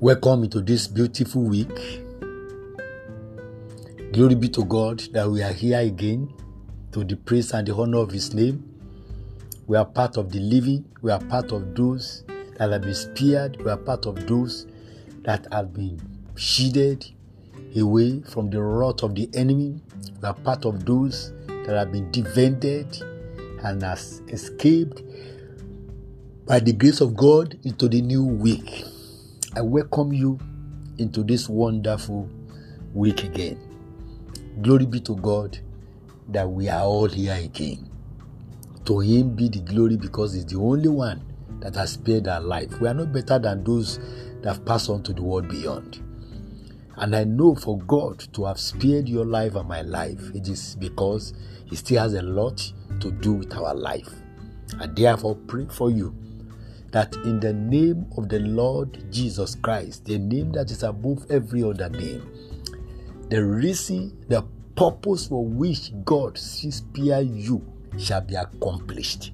Welcome into this beautiful week. Glory be to God that we are here again to the praise and the honor of His name. We are part of the living, we are part of those that have been spared, we are part of those that have been shielded away from the wrath of the enemy. We are part of those that have been defended and has escaped by the grace of God into the new week. I welcome you into this wonderful week again. Glory be to God that we are all here again. To Him be the glory because He's the only one that has spared our life. We are not better than those that have passed on to the world beyond. And I know for God to have spared your life and my life, it is because He still has a lot to do with our life. I therefore pray for you that in the name of the Lord Jesus Christ, the name that is above every other name, the reason, the purpose for which God spare you shall be accomplished.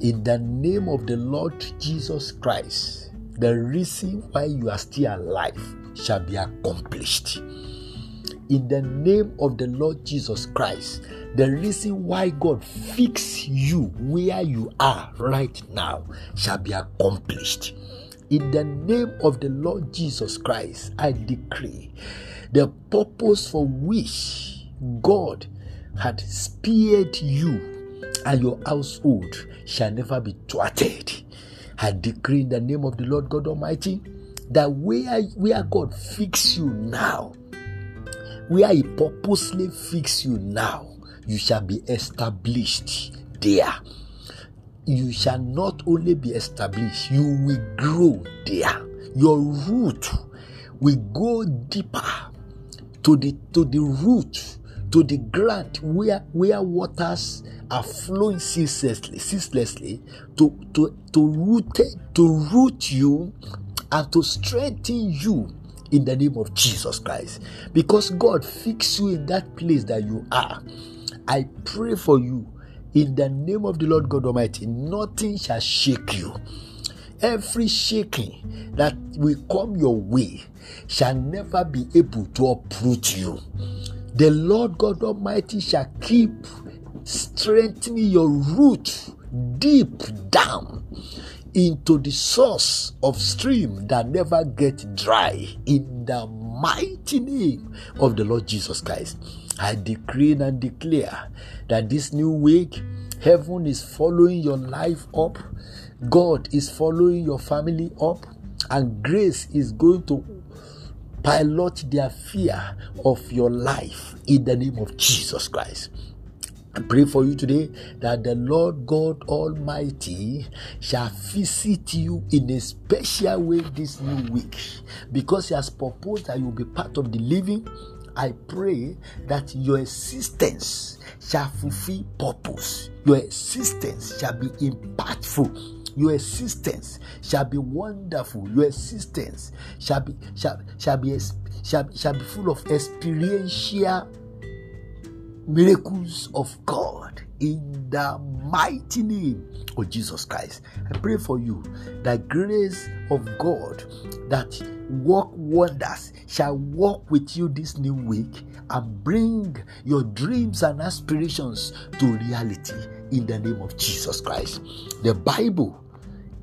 In the name of the Lord Jesus Christ, the reason why you are still alive shall be accomplished. In the name of the Lord Jesus Christ, the reason why God fix you where you are right now shall be accomplished. In the name of the Lord Jesus Christ, I decree the purpose for which God had spared you and your household shall never be thwarted. I decree in the name of the Lord God Almighty that where, where God fix you now, where He purposely fix you now, you shall be established there. You shall not only be established, you will grow there. Your root will go deeper to the to the root, to the ground where where waters are flowing ceaselessly, ceaselessly to to to root to root you and to strengthen you in the name of Jesus Christ. Because God fix you in that place that you are. I pray for you in the name of the Lord God Almighty. Nothing shall shake you. Every shaking that will come your way shall never be able to uproot you. The Lord God Almighty shall keep strengthening your root deep down into the source of stream that never get dry in the mighty name of the Lord Jesus Christ. I decree and declare that this new week, heaven is following your life up, God is following your family up, and grace is going to pilot their fear of your life in the name of Jesus Christ. I pray for you today that the Lord God Almighty shall visit you in a special way this new week because He has proposed that you will be part of the living. I pray that your existence shall fulfill purpose, your existence shall be impactful. Your existence shall be wonderful. Your existence shall be shall, shall be shall, shall be full of experiential miracles of God in the mighty name of Jesus Christ. I pray for you that grace of God that work wonders shall walk with you this new week and bring your dreams and aspirations to reality in the name of Jesus Christ. The Bible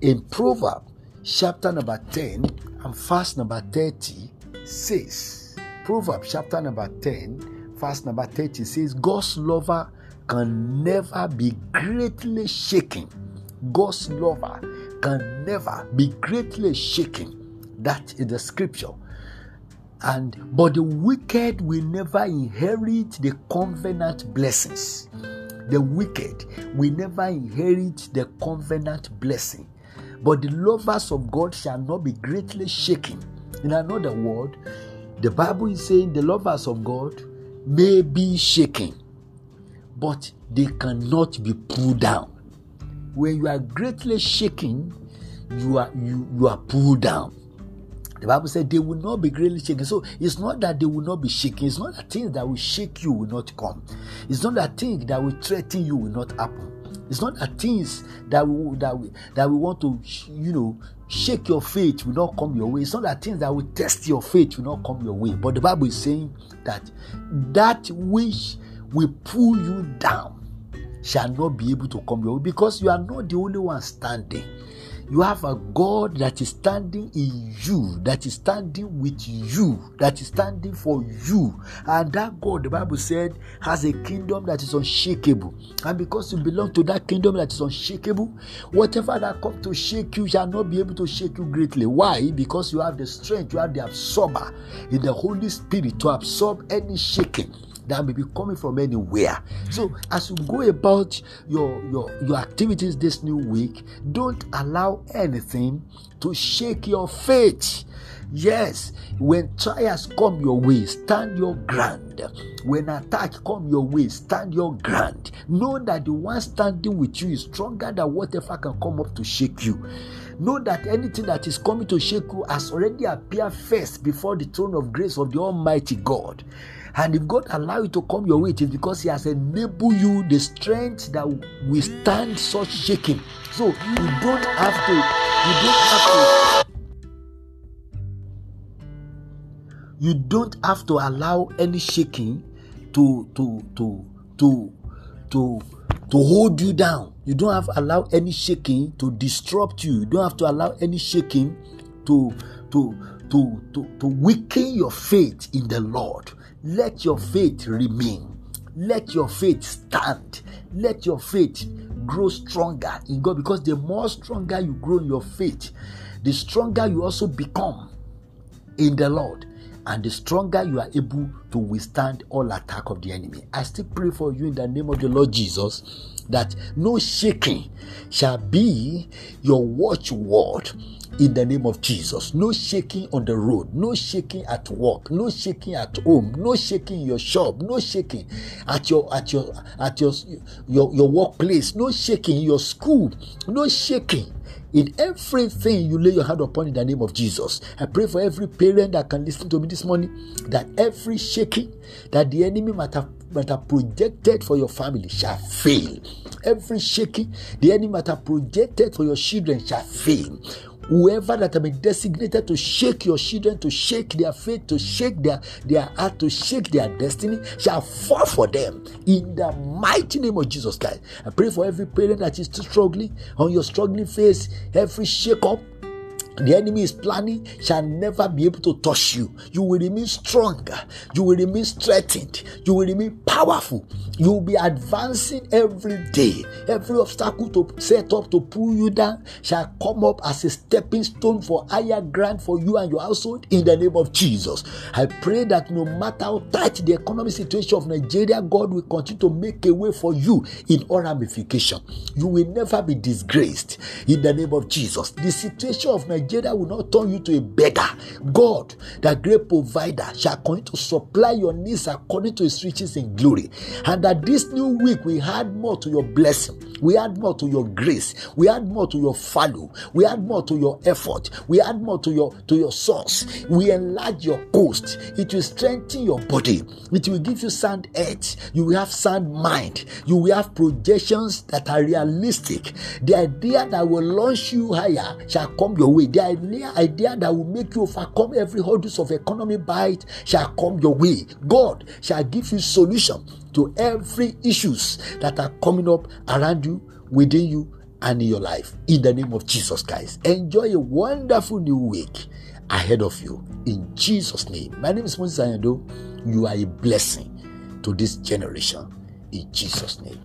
in Proverbs chapter number 10 and verse number 30 says, Proverbs chapter number 10 verse number 30 says, God's lover can never be greatly shaken. God's lover can never be greatly shaken. That is the scripture. And but the wicked will never inherit the covenant blessings. The wicked will never inherit the covenant blessing. But the lovers of God shall not be greatly shaken. In another word, the Bible is saying the lovers of God may be shaken, but they cannot be pulled down. When you are greatly shaken, you are you, you are pulled down. The Bible said they will not be greatly shaken. So it's not that they will not be shaken. It's not that things that will shake you will not come. It's not that thing that will threaten you will not happen. It's not that things that we that we that we want to you know shake your faith will not come your way. It's not that things that will test your faith will not come your way. But the Bible is saying that that which will pull you down shall not be able to come your way because you are not the only one standing. You have a God that is standing in you, that is standing with you, that is standing for you. And that God, the Bible said, has a kingdom that is unshakable. And because you belong to that kingdom that is unshakable, whatever that comes to shake you shall not be able to shake you greatly. Why? Because you have the strength, you have the absorber in the Holy Spirit to absorb any shaking that may be coming from anywhere. So as you go about your your your activities this new week, don't allow anything to shake your faith. Yes, when trials come your way, stand your ground. When attack come your way, stand your ground. Know that the one standing with you is stronger than whatever can come up to shake you. Know that anything that is coming to shake you has already appeared first before the throne of grace of the Almighty God. And if God allow it to come your way, it is because He has enabled you the strength that will withstand such shaking. So you don't have to, you don't have to. You don't have to allow any shaking to to to to to to hold you down. You don't have to allow any shaking to disrupt you. You don't have to allow any shaking to to to to, to weaken your faith in the Lord. Let your faith remain. Let your faith stand. Let your faith grow stronger in God because the more stronger you grow in your faith, the stronger you also become in the Lord and the stronger you are able to withstand all attack of the enemy. I still pray for you in the name of the Lord Jesus that no shaking shall be your watchword in the name of Jesus. No shaking on the road, no shaking at work, no shaking at home, no shaking in your shop, no shaking at your at your at your your, your workplace, no shaking in your school, no shaking in everything you lay your hand upon in the name of Jesus. I pray for every parent that can listen to me this morning that every shaking that the enemy might have projected for your family shall fail. Every shaking the enemy might have projected for your children shall fail whoever that have been designated to shake your children, to shake their faith, to shake their, their heart, to shake their destiny, shall fall for them in the mighty name of Jesus Christ. I pray for every parent that is struggling on your struggling face, every shake up the enemy is planning shall never be able to touch you. You will remain stronger. You will remain strengthened. You will remain powerful. You will be advancing every day. Every obstacle to set up to pull you down shall come up as a stepping stone for higher ground for you and your household in the name of Jesus. I pray that no matter how tight the economic situation of Nigeria, God will continue to make a way for you in all ramification. You will never be disgraced in the name of Jesus. The situation of Nigeria Nigeria will not turn you to a beggar. God, the great provider, shall continue to supply your needs according to his riches in glory. And that this new week we add more to your blessing. We add more to your grace. We add more to your value. We add more to your effort. We add more to your to your source. We enlarge your coast. It will strengthen your body. It will give you sound head. You will have sound mind. You will have projections that are realistic. The idea that will launch you higher shall come your way. The idea, idea that will make you overcome every hurdles of economy bite shall come your way. God shall give you solution to every issues that are coming up around you, within you, and in your life. In the name of Jesus Christ. Enjoy a wonderful new week ahead of you. In Jesus' name. My name is Moses Ayando. You are a blessing to this generation. In Jesus' name.